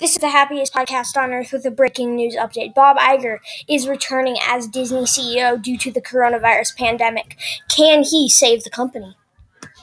This is the happiest podcast on earth with a breaking news update. Bob Iger is returning as Disney CEO due to the coronavirus pandemic. Can he save the company?